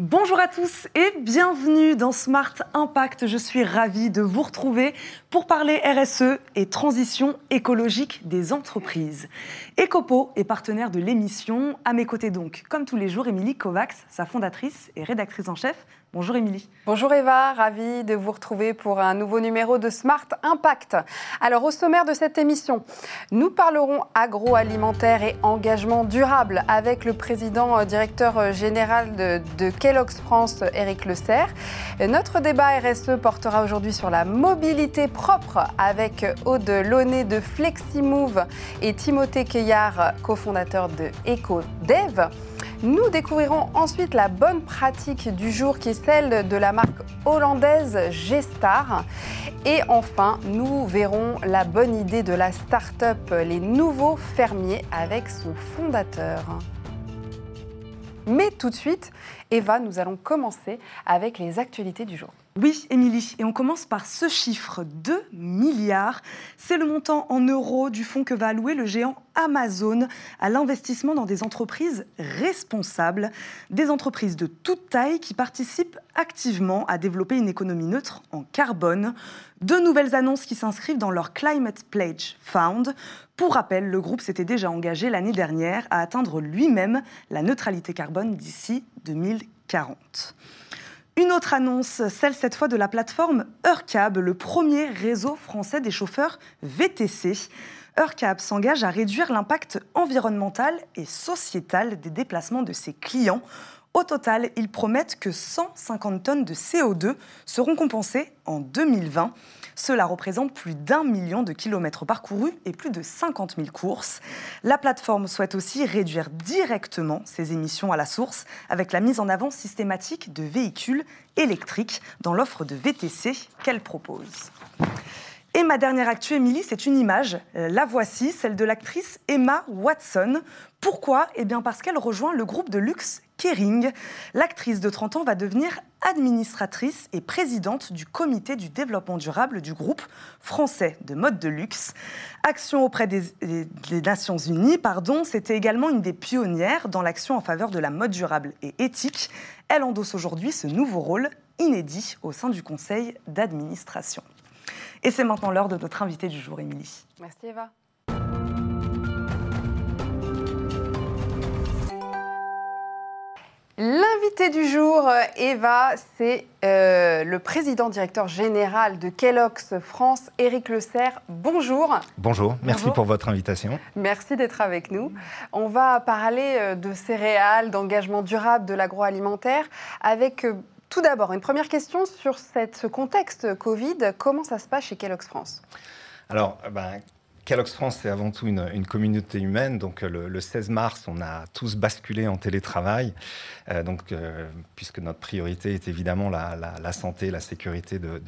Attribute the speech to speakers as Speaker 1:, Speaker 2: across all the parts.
Speaker 1: Bonjour à tous et bienvenue dans Smart Impact. Je suis ravie de vous retrouver pour parler RSE et transition écologique des entreprises. Ecopo est partenaire de l'émission. À mes côtés donc, comme tous les jours, Émilie Kovacs, sa fondatrice et rédactrice en chef. Bonjour Émilie.
Speaker 2: Bonjour Eva, ravie de vous retrouver pour un nouveau numéro de Smart Impact. Alors au sommaire de cette émission, nous parlerons agroalimentaire et engagement durable avec le président euh, directeur euh, général de, Kellogg's France, Eric Le Serre. Notre débat RSE portera aujourd'hui sur la mobilité propre avec Aude Launay de FlexiMove et Timothée Cueillard, cofondateur de EcoDev. Nous découvrirons ensuite la bonne pratique du jour qui est celle de la marque hollandaise G-Star. Et enfin, nous verrons la bonne idée de la start-up Les Nouveaux Fermiers avec son fondateur. Mais tout de suite, Eva, nous allons commencer avec les actualités du jour.
Speaker 1: Oui, Émilie, et on commence par ce chiffre, 2 milliards. C'est le montant en euros du fonds que va allouer le géant Amazon à l'investissement dans des entreprises responsables, des entreprises de toute taille qui participent activement à développer une économie neutre en carbone. Deux nouvelles annonces qui s'inscrivent dans leur Climate Pledge Found. Pour rappel, le groupe s'était déjà engagé l'année dernière à atteindre lui-même la neutralité carbone d'ici 2040. Une autre annonce, celle cette fois de la plateforme Eurcab, le premier réseau français des chauffeurs VTC. Eurcab s'engage à réduire l'impact environnemental et sociétal des déplacements de ses clients. Au total, ils promettent que 150 tonnes de CO2 seront compensées en 2020. Cela représente plus d'un million de kilomètres parcourus et plus de 50 000 courses. La plateforme souhaite aussi réduire directement ses émissions à la source avec la mise en avant systématique de véhicules électriques dans l'offre de VTC qu'elle propose. Et ma dernière actu, Émilie, c'est une image. La voici, celle de l'actrice Emma Watson. Pourquoi? Eh bien parce qu'elle rejoint le groupe de luxe Kering. L'actrice de 30 ans va devenir administratrice et présidente du comité du développement durable du groupe français de mode de luxe. Action auprès des, des Nations Unies, pardon, c'était également une des pionnières dans l'action en faveur de la mode durable et éthique. Elle endosse aujourd'hui ce nouveau rôle inédit au sein du conseil d'administration. Et c'est maintenant l'heure de notre invité du jour, Émilie.
Speaker 2: Merci Eva. L'invité du jour, Eva, c'est euh, le président directeur général de Kellogg's France, Éric Le Serre. Bonjour.
Speaker 3: Bonjour, merci
Speaker 2: Bonjour.
Speaker 3: pour votre invitation.
Speaker 2: Merci d'être avec nous. On va parler euh, de céréales, d'engagement durable, de l'agroalimentaire, avec euh, tout d'abord une première question sur ce contexte Covid. Comment ça se passe chez Kellogg's France?
Speaker 3: Alors, ben, Kellogg's France, c'est avant tout une, communauté humaine. Donc, le, le, 16 mars, on a tous basculé en télétravail. Euh, donc, euh, puisque notre priorité est évidemment la, la, la santé, la sécurité de,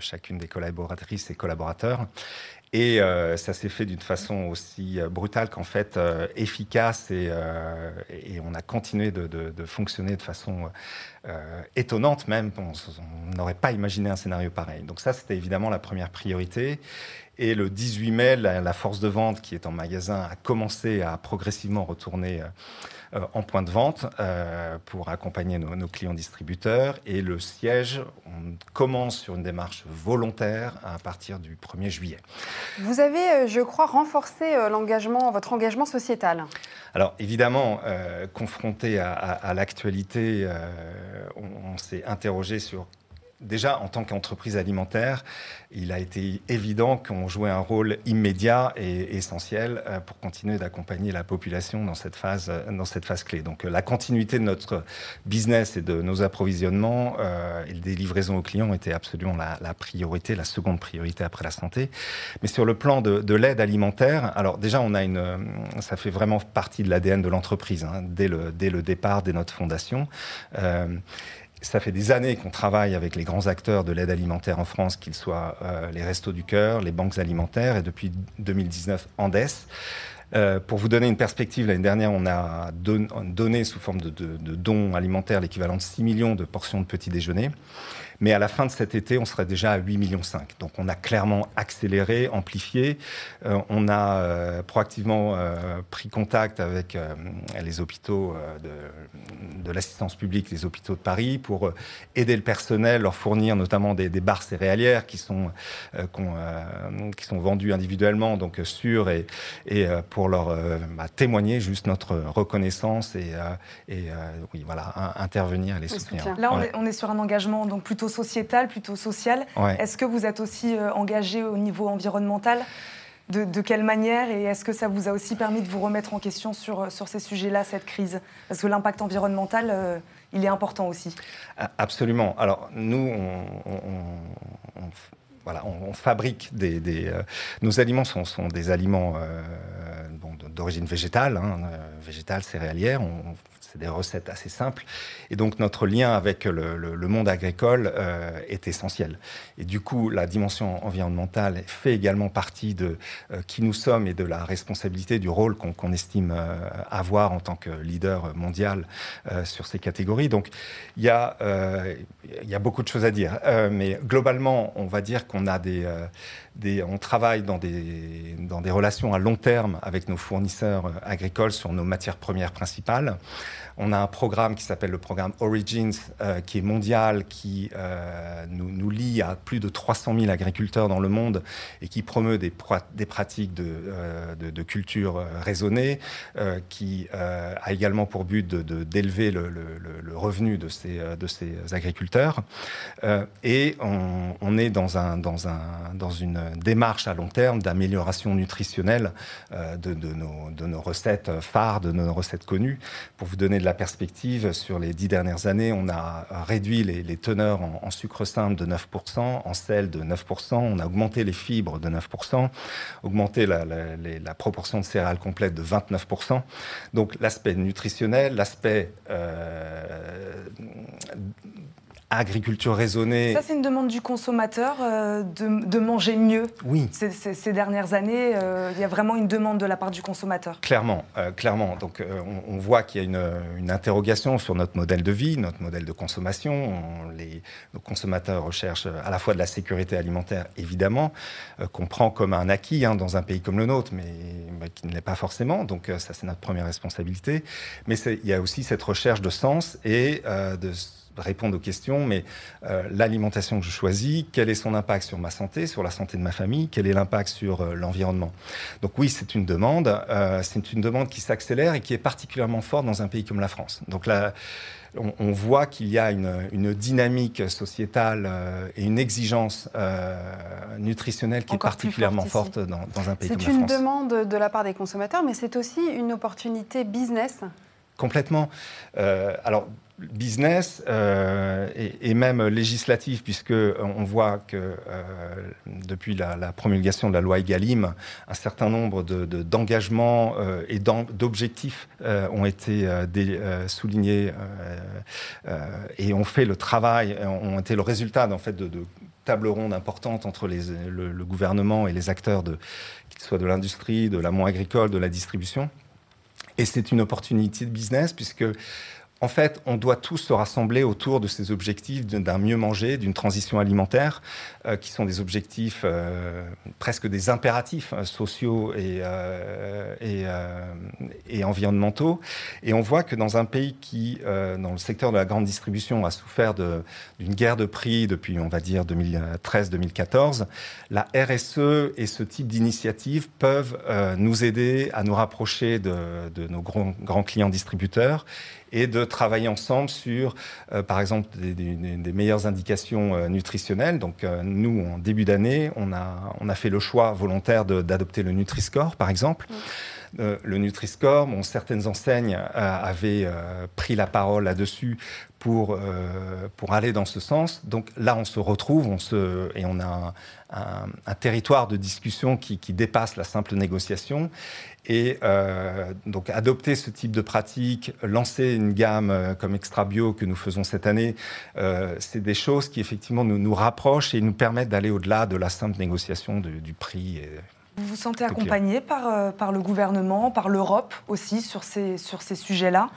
Speaker 3: chacune des collaboratrices et collaborateurs. Et euh, ça s'est fait d'une façon aussi brutale qu'en fait euh, efficace et, euh, et, on a continué de, de, de fonctionner de façon euh, étonnante même. On n'aurait pas imaginé un scénario pareil. Donc ça, c'était évidemment la première priorité. Et le 18 mai, la, la, force de vente qui est en magasin a commencé à progressivement retourner euh, en point de vente euh, pour accompagner nos, nos, clients distributeurs. Et le siège, on commence sur une démarche volontaire à partir du 1er juillet.
Speaker 2: Vous avez, euh, je crois, renforcé l'engagement, votre engagement sociétal.
Speaker 3: Alors évidemment, euh, confronté à, à, à l'actualité, euh, on, on s'est interrogé sur déjà, en tant qu'entreprise alimentaire, il a été évident qu'on jouait un rôle immédiat et essentiel euh, pour continuer d'accompagner la population dans cette phase, dans cette phase clé. Donc, la continuité de notre business et de nos approvisionnements euh, et des livraisons aux clients était absolument la, priorité, la seconde priorité après la santé. Mais sur le plan de, de l'aide alimentaire, alors déjà, on a une, ça fait vraiment partie de l'ADN de l'entreprise hein, dès, le, dès le départ, dès notre fondation. Euh, ça fait des années qu'on travaille avec les grands acteurs de l'aide alimentaire en France, qu'ils soient euh, les Restos du Cœur, les banques alimentaires et depuis 2019 Andes. Euh, pour vous donner une perspective, l'année dernière, on a don donné sous forme de dons alimentaires l'équivalent de 6 millions de portions de petit déjeuner. Mais à la fin de cet été, on serait déjà à 8,5 millions. Donc on a clairement accéléré, amplifié. on a proactivement pris contact avec les hôpitaux de, de l'assistance publique, les hôpitaux de Paris, pour aider le personnel, leur fournir notamment des, des barres céréalières qui sont, qui sont vendues individuellement, donc sûres, et, et pour leur bah, témoigner juste notre reconnaissance et, et oui, voilà, intervenir et les soutenir.
Speaker 1: Là, on, est, sur un engagement donc plutôt sociétal, plutôt social. Est-ce que vous êtes aussi euh, engagé au niveau environnemental? De, quelle manière? Et est-ce que ça vous a aussi permis de vous remettre en question sur, euh, sur ces sujets-là, cette crise? Parce que l'impact environnemental, euh, il est important aussi.
Speaker 3: Absolument. Alors nous, on, voilà, on, fabrique des, nos aliments sont, sont des aliments d'origine végétale, hein, végétale, céréalière. On c'est des recettes assez simples. Et donc notre lien avec le, monde agricole euh, est essentiel. Et du coup, la dimension environnementale fait également partie de euh, qui nous sommes et de la responsabilité du rôle qu'on estime euh, avoir en tant que leader mondial sur ces catégories. Donc il y, a, il y a beaucoup de choses à dire. mais globalement, on va dire qu'on a des, on travaille dans des, dans des relations à long terme avec nos fournisseurs agricoles sur nos matières premières principales. On a un programme qui s'appelle le programme Origins, euh, qui est mondial, qui euh, nous, lie à plus de 300 000 agriculteurs dans le monde et qui promeut des, pratiques de, euh, de, culture raisonnée, qui a également pour but d'élever de, le, le, revenu de ces, de ces agriculteurs. et on, on, est dans, un, dans, un, dans une démarche à long terme d'amélioration nutritionnelle de, nos, de nos recettes phares, de nos recettes connues. Pour vous donner de la perspective, sur les dix dernières années, on a réduit les, teneurs en, sucre simple de 9%, en sel de 9%, on a augmenté les fibres de 9%, augmenté la, proportion de céréales complètes de 29%. Donc l'aspect nutritionnel, l'aspect euh, agriculture raisonnée.
Speaker 1: Ça, c'est une demande du consommateur euh, de, manger mieux.
Speaker 3: Oui.
Speaker 1: Ces, dernières années, euh, il y a vraiment une demande de la part du consommateur.
Speaker 3: Clairement, euh, clairement. Donc, on, voit qu'il y a une, une, interrogation sur notre modèle de vie, notre modèle de consommation. les, nos consommateurs recherchent à la fois de la sécurité alimentaire, évidemment, qu'on prend comme un acquis hein, dans un pays comme le nôtre, mais, mais qui ne l'est pas forcément. Donc, ça, c'est notre première responsabilité. Mais il y a aussi cette recherche de sens et de répondre aux questions, mais euh, l'alimentation que je choisis, quel est son impact sur ma santé, sur la santé de ma famille, quel est l'impact sur euh, l'environnement. Donc oui, c'est une demande, euh, c'est une demande qui s'accélère et qui est particulièrement forte dans un pays comme la France. Donc là, on, voit qu'il y a une, dynamique sociétale et une exigence nutritionnelle qui est particulièrement forte dans, dans, un pays comme la
Speaker 2: France. C'est une demande de la part des consommateurs, mais c'est aussi une opportunité business
Speaker 3: complètement. alors, business euh, et, même législatif, puisque euh, on voit que euh, depuis la, promulgation de la loi Egalim, un certain nombre d'engagements de, et d'objectifs ont été soulignés et ont fait le travail, ont été le résultat en fait de, de table ronde importante entre le, le, gouvernement et les acteurs, de, qu'ils soient de l'industrie, de l'amont agricole, de la distribution. Et c'est une opportunité de business puisque en fait, on doit tous se rassembler autour de ces objectifs d'un mieux manger, d'une transition alimentaire, euh, qui sont des objectifs euh, presque des impératifs euh, sociaux et, et, environnementaux. Et on voit que dans un pays qui, dans le secteur de la grande distribution, a souffert d'une guerre de prix depuis, on va dire, 2013-2014, la RSE et ce type d'initiatives peuvent nous aider à nous rapprocher de, de nos grands, grands clients distributeurs et de travailler ensemble sur, euh, par exemple, des, meilleures indications euh, nutritionnelles. Donc, euh, nous, en début d'année, on a, on a fait le choix volontaire d'adopter le Nutri-Score, par exemple. Le Nutri-Score, certaines enseignes avaient pris la parole là-dessus pour, pour aller dans ce sens. Donc là, on se retrouve on se, et on a un, territoire de discussion qui, dépasse la simple négociation. Et euh, donc adopter ce type de pratique, lancer une gamme euh, comme Extra Bio que nous faisons cette année, euh, c'est des choses qui effectivement nous, nous rapprochent et nous permettent d'aller au-delà de la simple négociation du prix.
Speaker 1: Vous vous sentez accompagné par, par le gouvernement, par l'Europe aussi sur ces, sur ces sujets-là?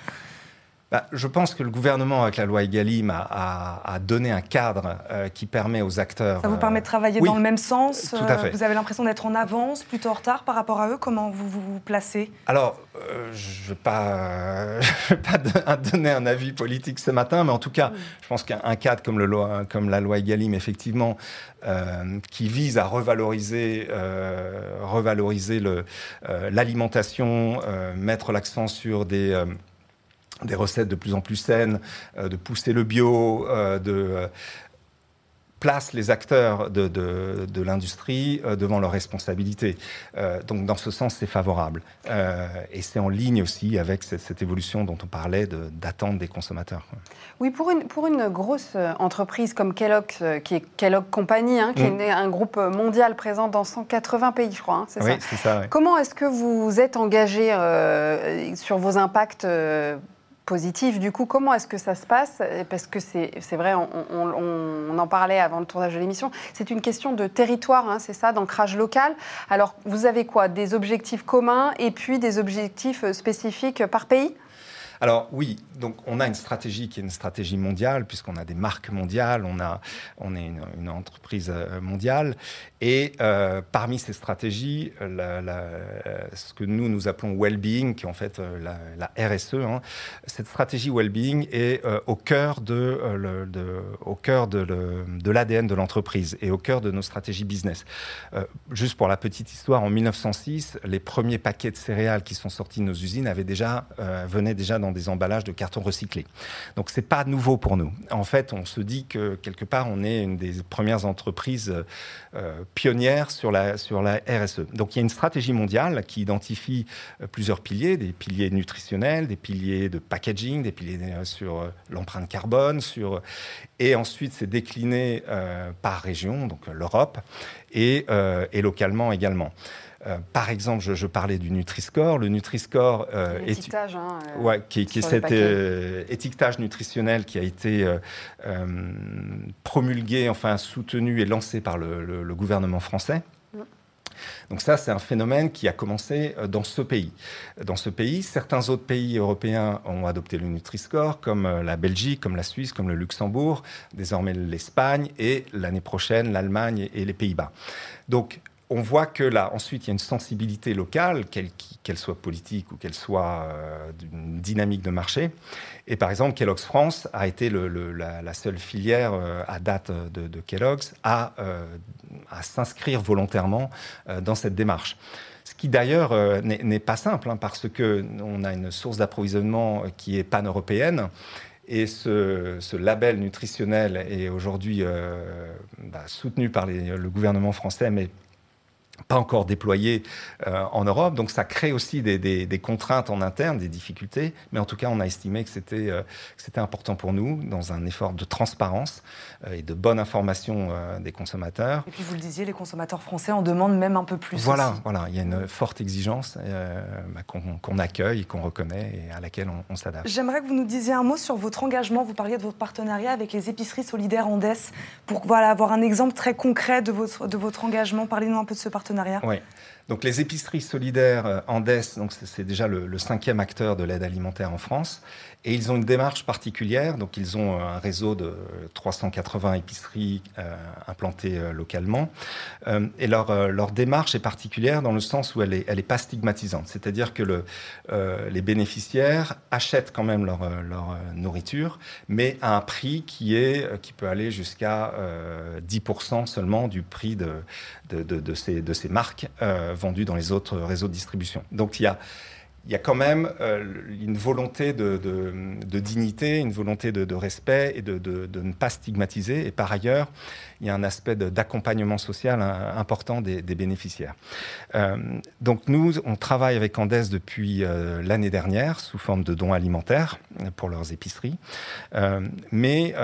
Speaker 3: Bah, je pense que le gouvernement, avec la loi Egalim, a, donné un cadre euh, qui permet aux acteurs.
Speaker 1: Ça vous permet de travailler dans le même sens
Speaker 3: Tout à fait.
Speaker 1: Vous avez l'impression d'être en avance, plutôt en retard par rapport à eux? Comment vous vous, placez?
Speaker 3: Alors, je ne vais pas, pas donner un avis politique ce matin, mais en tout cas, je pense qu'un cadre comme, le loi, comme la loi Egalim, effectivement, qui vise à revaloriser, revaloriser l'alimentation, mettre l'accent sur des des recettes de plus en plus saines, euh, de pousser le bio, euh, de euh, place les acteurs de, de, l'industrie devant leurs responsabilités. donc dans ce sens, c'est favorable. et c'est en ligne aussi avec cette, évolution dont on parlait d'attente des consommateurs.
Speaker 2: Oui, pour une, pour une grosse entreprise comme Kellogg, qui est Kellogg Company, hein, qui est mm. un groupe mondial présent dans 180 pays, je crois, hein, c'est
Speaker 3: oui, ça, ça
Speaker 2: Comment est-ce que vous êtes engagé sur vos impacts positif. Du coup, comment est-ce que ça se passe? Parce que c'est vrai, on, en parlait avant le tournage de l'émission, c'est une question de territoire, hein, c'est ça, d'ancrage local. Alors, vous avez quoi? Des objectifs communs et puis des objectifs spécifiques par pays?
Speaker 3: Alors oui, donc on a une stratégie qui est une stratégie mondiale, puisqu'on a des marques mondiales, on, a, on est une, entreprise euh, mondiale. Et euh, parmi ces stratégies, ce que nous, nous appelons well-being, qui est en fait euh, la, RSE, hein, cette stratégie well-being est au cœur de, au cœur de l'ADN de l'entreprise et au cœur de nos stratégies business. juste pour la petite histoire, en 1906, les premiers paquets de céréales qui sont sortis de nos usines avaient déjà, venaient déjà dans des emballages de carton recyclé. Donc c'est pas nouveau pour nous. En fait, on se dit que quelque part, on est une des premières entreprises euh, pionnières sur la, sur la RSE. Donc il y a une stratégie mondiale qui identifie euh, plusieurs piliers, des piliers nutritionnels, des piliers de packaging, des piliers euh, sur l'empreinte carbone, sur... et ensuite c'est décliné par région, donc l'Europe, et, et localement également. Euh, par exemple, je, parlais du Nutri-Score. Le Nutri-Score
Speaker 2: euh, est, hein,
Speaker 3: euh, ouais, qui, est cet étiquetage nutritionnel qui a été promulgué, enfin soutenu et lancé par le, gouvernement français. Mm. Donc ça, c'est un phénomène qui a commencé dans ce pays. Dans ce pays, certains autres pays européens ont adopté le Nutri-Score, comme la Belgique, comme la Suisse, comme le Luxembourg, désormais l'Espagne et l'année prochaine l'Allemagne et les Pays-Bas. Donc on voit que là, ensuite, il y a une sensibilité locale, qu'elle soit politique ou qu'elle soit euh, d'une dynamique de marché. Et par exemple, Kellogg's France a été la, seule filière euh, à date de, Kellogg's à, euh, à s'inscrire volontairement dans cette démarche. Ce qui d'ailleurs n'est pas simple, hein, parce qu'on a une source d'approvisionnement qui est pan-européenne. Et ce, label nutritionnel est aujourd'hui bah, soutenu par le gouvernement français, mais pas encore déployé euh, en Europe. Donc ça crée aussi des, contraintes en interne, des difficultés. Mais en tout cas, on a estimé que c'était euh, important pour nous, dans un effort de transparence euh, et de bonne information des consommateurs.
Speaker 1: Et puis vous le disiez, les consommateurs français en demandent même un peu plus.
Speaker 3: Voilà, voilà. il y a une forte exigence bah, qu'on accueille, qu'on reconnaît et à laquelle on, s'adapte.
Speaker 1: J'aimerais que vous nous disiez un mot sur votre engagement. Vous parliez de votre partenariat avec les épiceries solidaires Andes. Pour voilà, avoir un exemple très concret de votre, de votre engagement, parlez-nous un peu de ce partenariat.
Speaker 3: Oui. Donc les épiceries solidaires euh, Andes, donc c'est déjà le, cinquième acteur de l'aide alimentaire en France, et ils ont une démarche particulière. Donc ils ont un réseau de 380 épiceries euh, implantées euh, localement, et leur, démarche est particulière dans le sens où elle est, pas stigmatisante. C'est-à-dire que le, les bénéficiaires achètent quand même leur, nourriture, mais à un prix qui est qui peut aller jusqu'à 10% seulement du prix de, de, ces, de ces marques vendus dans les autres réseaux de distribution. Donc il y a, il y a quand même euh, une volonté de, dignité, une volonté de, respect et de, ne pas stigmatiser. Et par ailleurs, il y a un aspect d'accompagnement social important des, bénéficiaires. Euh, donc nous, on travaille avec Andes depuis euh, l'année dernière sous forme de dons alimentaires pour leurs épiceries. mais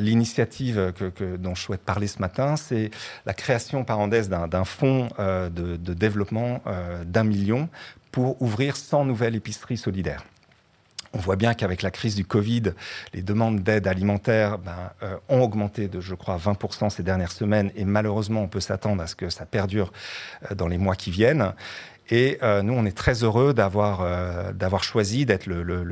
Speaker 3: l'initiative dont je souhaite parler ce matin, c'est la création par Andes d'un fonds de, développement d'un million pour ouvrir 100 nouvelles épiceries solidaires. On voit bien qu'avec la crise du Covid, les demandes d'aide alimentaire ben, euh, ont augmenté de, je crois, 20% ces dernières semaines et malheureusement, on peut s'attendre à ce que ça perdure euh, dans les mois qui viennent. Et euh, nous, on est très heureux d'avoir euh, d'avoir choisi d'être le, le,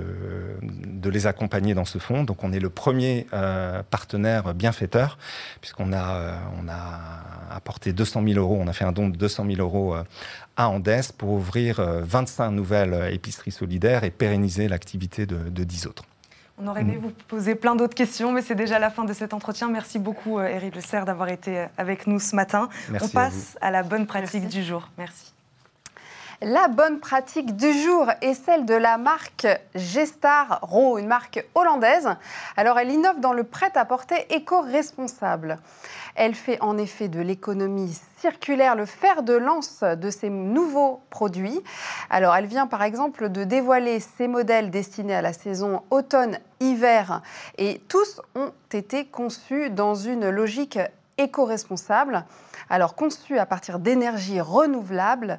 Speaker 3: de les accompagner dans ce fonds. Donc, on est le premier euh, partenaire bienfaiteur, puisqu'on a, on a apporté 200 000 euros, on a fait un don de 200 000 euros à Andes pour ouvrir 25 nouvelles épiceries solidaires et pérenniser l'activité de, de 10 autres.
Speaker 1: On aurait aimé vous poser plein d'autres questions, mais c'est déjà la fin de cet entretien. Merci beaucoup, Eric Le Serre, d'avoir été avec nous ce matin.
Speaker 3: Merci
Speaker 1: On passe à, la bonne pratique Merci. du jour. Merci.
Speaker 2: La bonne pratique du jour est celle de la marque Gestar Ro, une marque hollandaise. Alors elle innove dans le prêt-à-porter éco-responsable. Elle fait en effet de l'économie circulaire le fer de lance de ses nouveaux produits. Alors elle vient par exemple de dévoiler ses modèles destinés à la saison automne-hiver et tous ont été conçus dans une logique éco-responsable. Alors conçu à partir d'énergie renouvelable,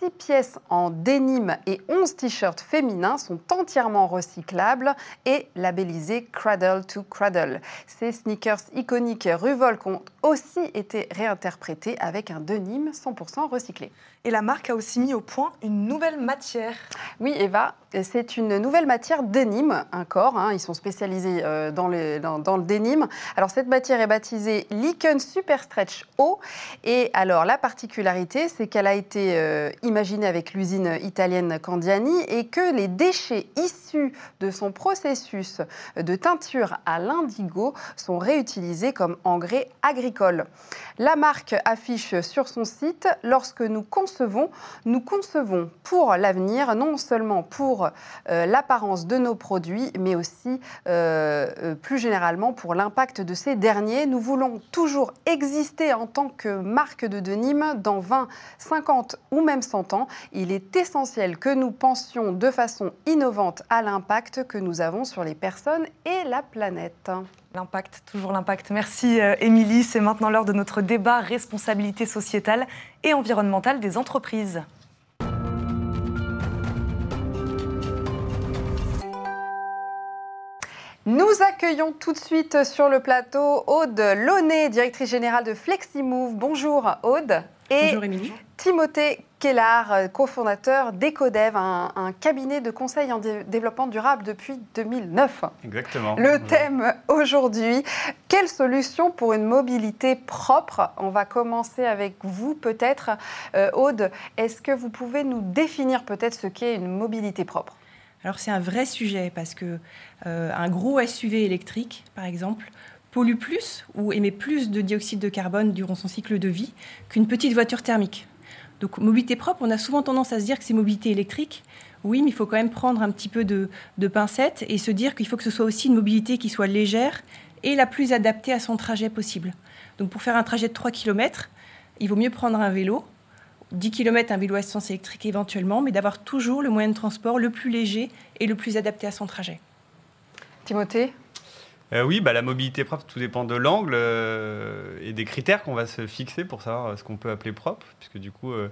Speaker 2: 6 pièces en dénime et 11 t-shirts féminins sont entièrement recyclables et labellisés Cradle to Cradle. Ces sneakers iconiques Ruvolk ont aussi été réinterprétés avec un denim 100% recyclé.
Speaker 1: Et la marque a aussi mis au point une nouvelle matière.
Speaker 2: Oui, Eva, c'est une nouvelle matière denim, un corps. Hein, ils sont spécialisés euh, dans, dans, dans, le denim. Alors cette matière est baptisée Lichen Super Stretch O. Et alors la particularité, c'est qu'elle a été euh, imaginée avec l'usine italienne Candiani et que les déchets issus de son processus de teinture à l'indigo sont réutilisés comme engrais agricoles. La marque affiche sur son site lorsque nous concevons, nous concevons pour l'avenir, non seulement pour euh, l'apparence de nos produits, mais aussi euh, euh, plus généralement pour l'impact de ces derniers. Nous voulons toujours exister en tant que marque de denim dans 20, 50 ou même 100 ans. Il est essentiel que nous pensions de façon innovante à l'impact que nous avons sur les personnes et la planète.
Speaker 1: L'impact, toujours l'impact. Merci Émilie. C'est maintenant l'heure de notre débat responsabilité sociétale et environnementale des entreprises.
Speaker 2: Nous accueillons tout de suite sur le plateau Aude Launay, directrice générale de FlexiMove. Bonjour Aude.
Speaker 4: Et Bonjour Émilie.
Speaker 2: Timothée Kellar, cofondateur d'EcoDev, un, un, cabinet de conseil en dé développement durable depuis 2009.
Speaker 5: Exactement.
Speaker 2: Le Bonjour. thème aujourd'hui, quelle solution pour une mobilité propre? On va commencer avec vous peut-être. Euh, Aude, est-ce que vous pouvez nous définir peut-être ce qu'est une mobilité propre?
Speaker 4: Alors c'est un vrai sujet parce que euh, un gros SUV électrique, par exemple, pollue plus ou émet plus de dioxyde de carbone durant son cycle de vie qu'une petite voiture thermique. Donc mobilité propre, on a souvent tendance à se dire que c'est mobilité électrique. Oui, mais il faut quand même prendre un petit peu de, de pincettes et se dire qu'il faut que ce soit aussi une mobilité qui soit légère et la plus adaptée à son trajet possible. Donc pour faire un trajet de 3 km, il vaut mieux prendre un vélo 10 km un vélo à assistance électrique éventuellement, mais d'avoir toujours le moyen de transport le plus léger et le plus adapté à son trajet.
Speaker 2: Timothée
Speaker 5: euh, oui, bah, la mobilité propre, tout dépend de l'angle euh, et des critères qu'on va se fixer pour savoir ce qu'on peut appeler propre, puisque du coup, euh,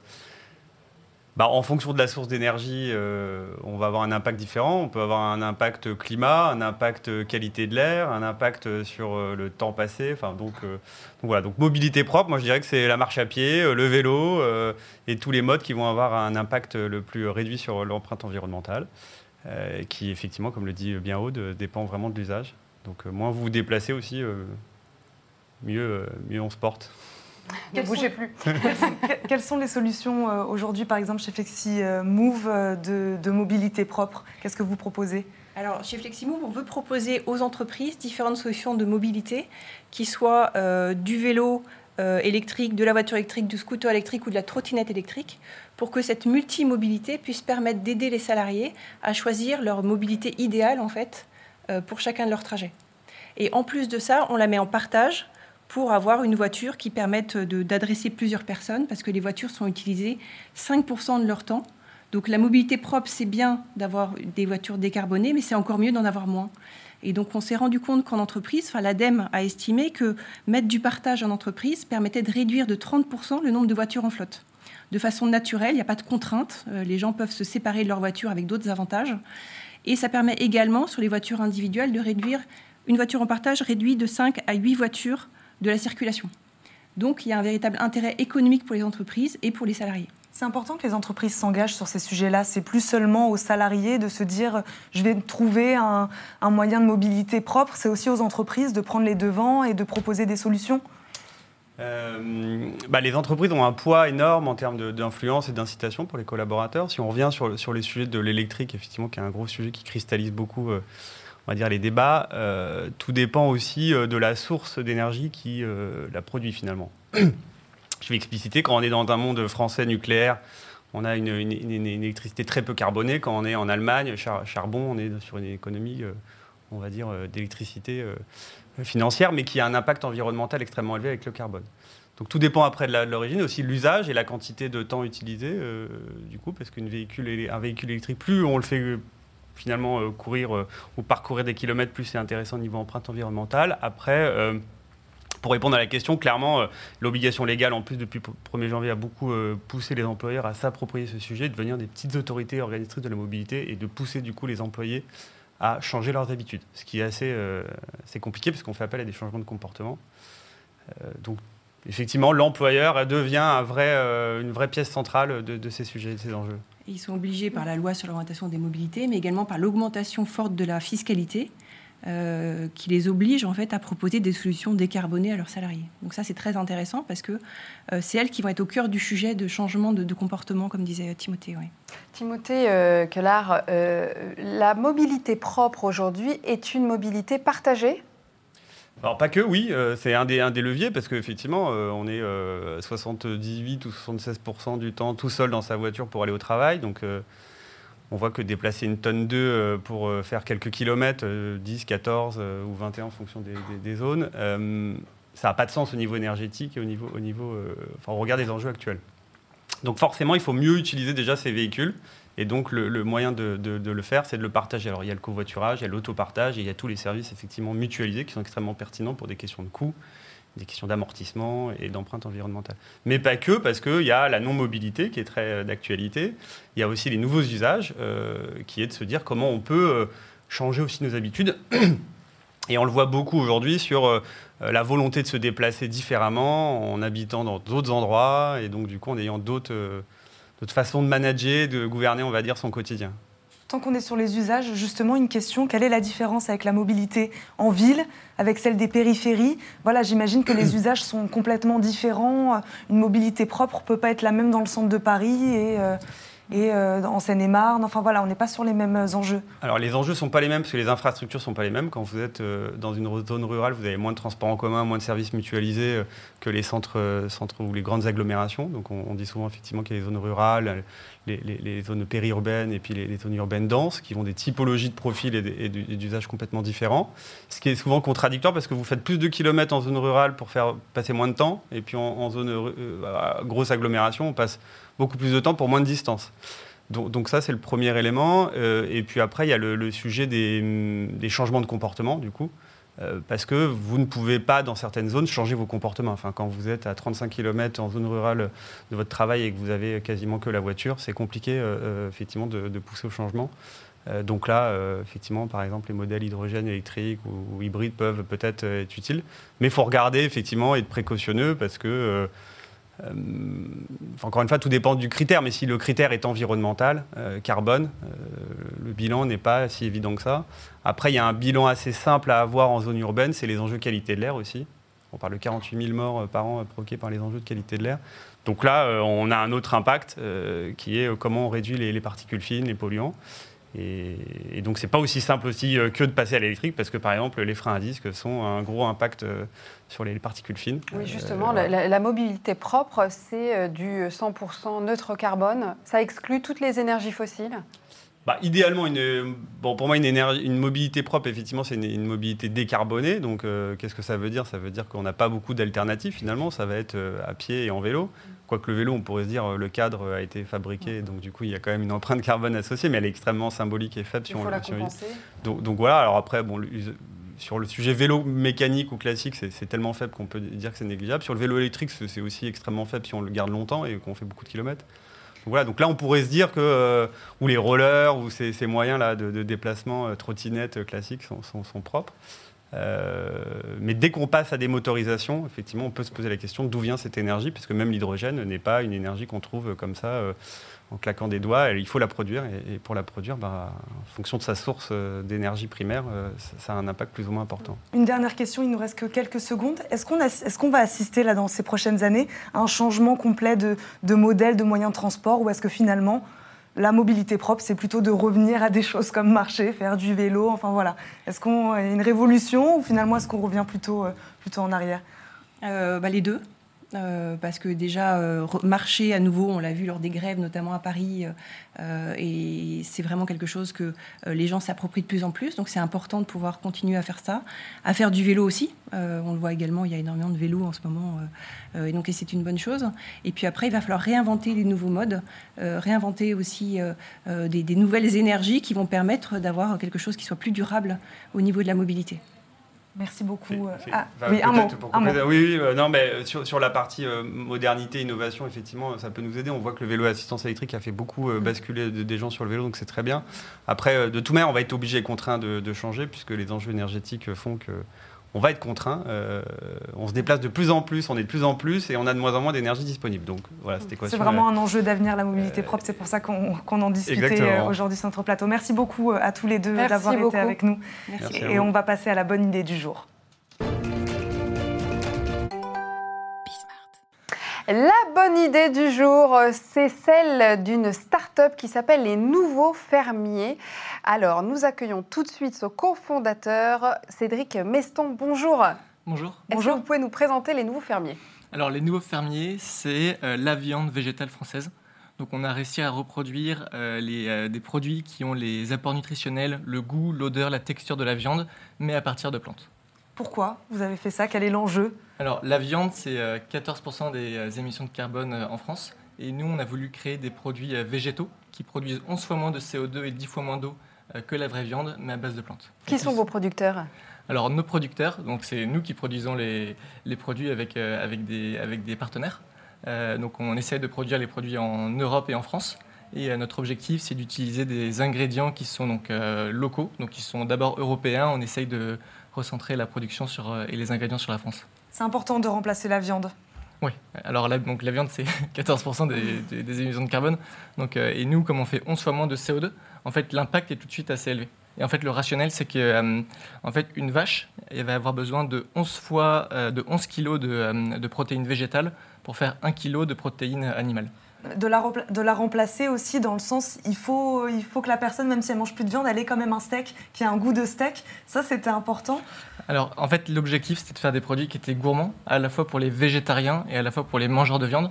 Speaker 5: bah, en fonction de la source d'énergie, euh, on va avoir un impact différent. On peut avoir un impact climat, un impact qualité de l'air, un impact sur euh, le temps passé. Enfin, donc, euh, donc, voilà. Donc mobilité propre, moi je dirais que c'est la marche à pied, le vélo et tous les modes qui vont avoir un impact le plus réduit sur l'empreinte environnementale, qui effectivement, comme le dit bien Aude, dépend vraiment de l'usage. Donc moins vous vous déplacez aussi, mieux, mieux on se porte.
Speaker 2: Ne bougez plus.
Speaker 1: Quelles sont les solutions euh, aujourd'hui, par exemple, chez Flexi euh, Move euh, de, de mobilité propre? Qu'est-ce que vous proposez?
Speaker 4: Alors, chez FlexiMove, on veut proposer aux entreprises différentes solutions de mobilité, qui soient euh, du vélo euh, électrique, de la voiture électrique, du scooter électrique ou de la trottinette électrique, pour que cette multimobilité puisse permettre d'aider les salariés à choisir leur mobilité idéale, en fait, euh, pour chacun de leurs trajets. Et en plus de ça, on la met en partage pour avoir une voiture qui permette d'adresser plusieurs personnes, parce que les voitures sont utilisées 5% de leur temps. Donc la mobilité propre, c'est bien d'avoir des voitures décarbonées, mais c'est encore mieux d'en avoir moins. Et donc on s'est rendu compte qu'en entreprise, enfin, l'ADEME a estimé que mettre du partage en entreprise permettait de réduire de 30% le nombre de voitures en flotte. De façon naturelle, il n'y a pas de contrainte, euh, les gens peuvent se séparer de leur voiture avec d'autres avantages. Et ça permet également, sur les voitures individuelles, de réduire, une voiture en partage réduit de 5 à 8 voitures de la circulation. Donc il y a un véritable intérêt économique pour les entreprises et pour les salariés.
Speaker 1: C'est important que les entreprises s'engagent sur ces sujets-là. C'est plus seulement aux salariés de se dire je vais trouver un, moyen de mobilité propre. C'est aussi aux entreprises de prendre les devants et de proposer des solutions.
Speaker 5: Euh, bah, les entreprises ont un poids énorme en termes d'influence et d'incitation pour les collaborateurs. Si on revient sur, sur les sujets de l'électrique, effectivement, qui est un gros sujet qui cristallise beaucoup, euh, on va dire, les débats, euh, tout dépend aussi de la source d'énergie qui la produit finalement. Je vais expliciter, quand on est dans un monde français nucléaire, on a une, électricité très peu carbonée. Quand on est en Allemagne, charbon, on est sur une économie, euh, on va dire, euh, d'électricité euh, financière, mais qui a un impact environnemental extrêmement élevé avec le carbone. Donc tout dépend après de l'origine, aussi l'usage et la quantité de temps utilisé, du coup, parce qu'un véhicule, véhicule électrique, plus on le fait finalement courir ou parcourir des kilomètres, plus c'est intéressant au niveau empreinte environnementale. Après, pour répondre à la question, clairement, euh, l'obligation légale, en plus, depuis le 1er janvier, a beaucoup euh, poussé les employeurs à s'approprier ce sujet, de devenir des petites autorités organisatrices de la mobilité et de pousser, du coup, les employés à changer leurs habitudes. Ce qui est assez, euh, compliqué parce qu'on fait appel à des changements de comportement. donc, effectivement, l'employeur devient une vraie pièce centrale de, de ces sujets, de ces enjeux.
Speaker 4: Ils sont obligés par la loi sur l'orientation des mobilités, mais également par l'augmentation forte de la fiscalité. Euh, qui les oblige en fait à proposer des solutions décarbonées à leurs salariés. Donc ça c'est très intéressant parce que euh, c'est elles qui vont être au cœur du sujet de changement de, comportement, comme disait Timothée.
Speaker 2: Timothée euh, la mobilité propre aujourd'hui est une mobilité partagée
Speaker 5: alors pas que, oui, c'est un des, leviers parce qu'effectivement, on est 78 ou 76% du temps tout seul dans sa voiture pour aller au travail. Donc on voit que déplacer une tonne 2 euh, pour euh, faire quelques kilomètres, 10, euh, 14 ou 21 en fonction des, zones, ça n'a pas de sens au niveau énergétique et au niveau, au niveau enfin, au regard des enjeux actuels. Donc forcément, il faut mieux utiliser déjà ces véhicules. Et donc le, moyen de, le faire, c'est de le partager. Alors il y a le covoiturage, il y a l'autopartage et il y a tous les services effectivement mutualisés qui sont extrêmement pertinents pour des questions de coûts des questions d'amortissement et d'empreinte environnementale. Mais pas que, parce qu'il y a la non-mobilité qui est très euh, d'actualité. Il y a aussi les nouveaux usages, euh, qui est de se dire comment on peut euh, changer aussi nos habitudes. Et on le voit beaucoup aujourd'hui sur la volonté de se déplacer différemment en habitant dans d'autres endroits et donc du coup en ayant d'autres façons de manager, de gouverner, on va dire, son quotidien.
Speaker 1: Tant qu'on est sur les usages, justement, une question quelle est la différence avec la mobilité en ville, avec celle des périphéries? Voilà, j'imagine que les usages sont complètement différents. Une mobilité propre peut pas être la même dans le centre de Paris et. Euh, et euh, en Seine-et-Marne. Enfin voilà, on n'est pas sur les mêmes enjeux.
Speaker 5: Alors les enjeux ne sont pas les mêmes parce que les infrastructures ne sont pas les mêmes. Quand vous êtes euh, dans une zone rurale, vous avez moins de transports en commun, moins de services mutualisés euh, que les centres ou les grandes agglomérations. Donc on, dit souvent effectivement qu'il y a les zones rurales, les, zones périurbaines et puis les, zones urbaines denses qui ont des typologies de profils et d'usages complètement différents. Ce qui est souvent contradictoire parce que vous faites plus de kilomètres en zone rurale pour faire passer moins de temps et puis en, zone grosse agglomération, on passe beaucoup plus de temps pour moins de distance. Donc, ça, c'est le premier élément. Euh, et puis après, il y a le, sujet des, changements de comportement, du coup. Euh, parce que vous ne pouvez pas, dans certaines zones, changer vos comportements. Enfin, quand vous êtes à 35 km en zone rurale de votre travail et que vous avez quasiment que la voiture, c'est compliqué, euh, effectivement, de, pousser au changement. donc là, effectivement, par exemple, les modèles hydrogène électrique ou, ou hybrides peuvent peut-être être utiles. Mais il faut regarder, effectivement, et être précautionneux parce que euh, encore une fois, tout dépend du critère, mais si le critère est environnemental, euh, carbone, euh, le bilan n'est pas si évident que ça. Après, il y a un bilan assez simple à avoir en zone urbaine, c'est les enjeux qualité de l'air aussi. On parle de 48 000 morts par an provoqués par les enjeux de qualité de l'air. Donc là, on a un autre impact qui est comment on réduit les, particules fines, les polluants. Et, et, donc, c'est pas aussi simple aussi que de passer à l'électrique, parce que par exemple, les freins à disque sont un gros impact sur les particules fines.
Speaker 2: Oui, justement, euh, la, mobilité propre, c'est euh, du 100% neutre carbone. Ça exclut toutes les énergies fossiles
Speaker 5: bah, idéalement, une, bon, pour moi, une, énergie, une mobilité propre, effectivement, c'est une, mobilité décarbonée. Donc, euh, qu'est-ce que ça veut dire? Ça veut dire qu'on n'a pas beaucoup d'alternatives, finalement. Ça va être à pied et en vélo. Quoique le vélo, on pourrait se dire, le cadre a été fabriqué, donc du coup, il y a quand même une empreinte carbone associée, mais elle est extrêmement symbolique et faible.
Speaker 2: Il faut la compenser.
Speaker 5: Donc, donc, voilà, alors après, bon, sur le sujet vélo mécanique ou classique, c'est tellement faible qu'on peut dire que c'est négligeable. Sur le vélo électrique, c'est aussi extrêmement faible si on le garde longtemps et qu'on fait beaucoup de kilomètres. Donc, là, on pourrait se dire que euh, les rollers ou ces, moyens de, déplacement euh, trottinettes euh, classiques sont, propres. Mais dès qu'on passe à des motorisations, effectivement, on peut se poser la question d'où vient cette énergie, puisque même l'hydrogène n'est pas une énergie qu'on trouve comme ça en claquant des doigts. Il faut la produire et, pour la produire, bah, en fonction de sa source euh, d'énergie primaire, euh, ça, a un impact plus ou moins important.
Speaker 1: Une dernière question, il nous reste que quelques secondes. Est-ce qu'on est qu'on va assister là dans ces prochaines années à un changement complet de modèle de moyens de transport ou est-ce que finalement la mobilité propre, c'est plutôt de revenir à des choses comme marcher, faire du vélo, enfin voilà. Est-ce qu'on a une révolution ou finalement est-ce qu'on revient plutôt, euh, plutôt en arrière?
Speaker 4: Bah, Les deux. Euh, parce que déjà, euh, marcher à nouveau, on l'a vu lors des grèves, notamment à Paris, euh, et c'est vraiment quelque chose que les gens s'approprient de plus en plus. Donc c'est important de pouvoir continuer à faire ça, à faire du vélo aussi. on le voit également, il y a énormément de vélos en ce moment, et donc c'est une bonne chose. Et puis après, il va falloir réinventer des nouveaux modes, réinventer aussi des, des nouvelles énergies qui vont permettre d'avoir quelque chose qui soit plus durable au niveau de la mobilité.
Speaker 1: Merci beaucoup.
Speaker 5: Ah, oui, un mot, Oui, oui euh, non, mais euh, sur, sur la partie euh, modernité, innovation, effectivement, ça peut nous aider. On voit que le vélo à assistance électrique a fait beaucoup mm. basculer des gens sur le vélo, donc c'est très bien. Après, de tout même, on va être obligé et contraint de, de, changer, puisque les enjeux énergétiques font que on va être contraint. Euh, on se déplace de plus en plus, on est de plus en plus et on a de moins en moins d'énergie disponible. Donc voilà, c'était quoi
Speaker 1: C'est vraiment un enjeu d'avenir, la mobilité propre. C'est pour ça qu'on en discutait euh, aujourd'hui sur notre plateau. Merci beaucoup euh, à tous les deux d'avoir été avec nous. et on va passer à la bonne idée du jour.
Speaker 2: La bonne idée du jour, euh, c'est celle d'une start-up qui s'appelle les Nouveaux Fermiers. Alors, nous accueillons tout de suite son cofondateur, Cédric Meston. Bonjour.
Speaker 6: Bonjour.
Speaker 2: Est-ce que vous pouvez nous présenter les Nouveaux Fermiers?
Speaker 6: Alors, les Nouveaux Fermiers, c'est euh, la viande végétale française. Donc, on a réussi à reproduire euh, les, des produits qui ont les apports nutritionnels, le goût, l'odeur, la texture de la viande, mais à partir de plantes.
Speaker 1: Pourquoi vous avez fait ça? Quel est l'enjeu?
Speaker 6: Alors, la viande, c'est 14% euh, des euh, émissions de carbone euh, en France. Et nous, on a voulu créer des produits végétaux qui produisent 11 fois moins de CO2 et 10 fois moins d'eau que la vraie viande, mais à base de plantes.
Speaker 2: Qui sont vos producteurs?
Speaker 6: Alors, nos producteurs, donc c'est nous qui produisons les, les produits avec, avec, des, avec des partenaires. donc, on essaie de produire les produits en Europe et en France. Et notre objectif, c'est d'utiliser des ingrédients qui sont donc locaux, donc qui sont d'abord européens. On essaye de recentrer la production sur, et les ingrédients sur la France.
Speaker 1: C'est important de remplacer la viande.
Speaker 6: Oui, alors la, donc la viande, c'est 14% des, émissions de carbone. Donc, euh, et nous, comme on fait 11 fois moins de CO2, en fait, l'impact est tout de suite assez élevé. Et en fait, le rationnel, c'est que euh, en fait, une vache elle va avoir besoin de 11 fois euh, de 11 kg de, de, protéines végétales pour faire 1 kg de protéines animales
Speaker 1: de la, de la remplacer aussi dans le sens il faut, il faut que la personne, même si elle mange plus de viande, elle ait quand même un steak qui a un goût de steak. Ça, c'était important.
Speaker 6: Alors, en fait, l'objectif, c'était de faire des produits qui étaient gourmands, à la fois pour les végétariens et à la fois pour les mangeurs de viande.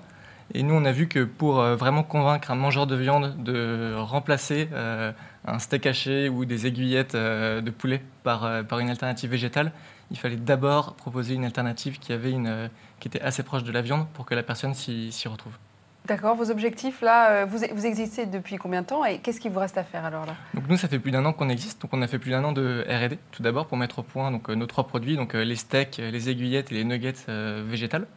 Speaker 6: Et nous, on a vu que pour euh, vraiment convaincre un mangeur de viande de remplacer euh, un steak haché ou des aiguillettes euh, de poulet par, par une alternative végétale, il fallait d'abord proposer une alternative qui, avait une, qui était assez proche de la viande pour que la personne s'y retrouve.
Speaker 2: D'accord, vos objectifs là, euh, vous, existez depuis combien de temps et qu'est-ce qui vous reste à faire alors là?
Speaker 6: Donc nous, ça fait plus d'un an qu'on existe, donc on a fait plus d'un an de R&D tout d'abord pour mettre au point donc, euh, nos trois produits, donc euh, les steaks, les aiguillettes et les nuggets végétales.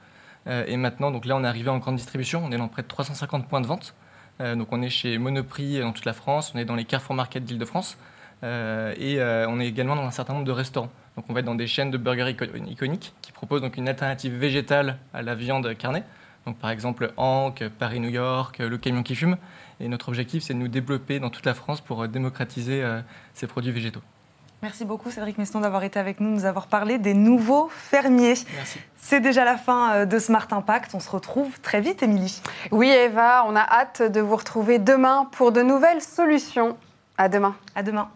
Speaker 6: et maintenant, donc là, on est arrivé en grande distribution, on est dans près de 350 points de vente. donc on est chez Monoprix dans toute la France, on est dans les Carrefour Market d'Île-de-France et on est également dans un certain nombre de restaurants. Donc on va être dans des chaînes de burgers iconiques qui proposent donc une alternative végétale à la viande carnée. Donc, par exemple, Hank, Paris-New York, le camion qui fume. Et notre objectif, c'est de nous développer dans toute la France pour euh, démocratiser euh, ces produits végétaux.
Speaker 1: Merci beaucoup Cédric Meston d'avoir été avec nous, nous avoir parlé des nouveaux fermiers.
Speaker 6: Merci.
Speaker 1: C'est déjà la fin euh, de Smart Impact. On se retrouve très vite, Émilie.
Speaker 2: Oui, Eva, on a hâte de vous retrouver demain pour de nouvelles solutions. À demain.
Speaker 1: À demain.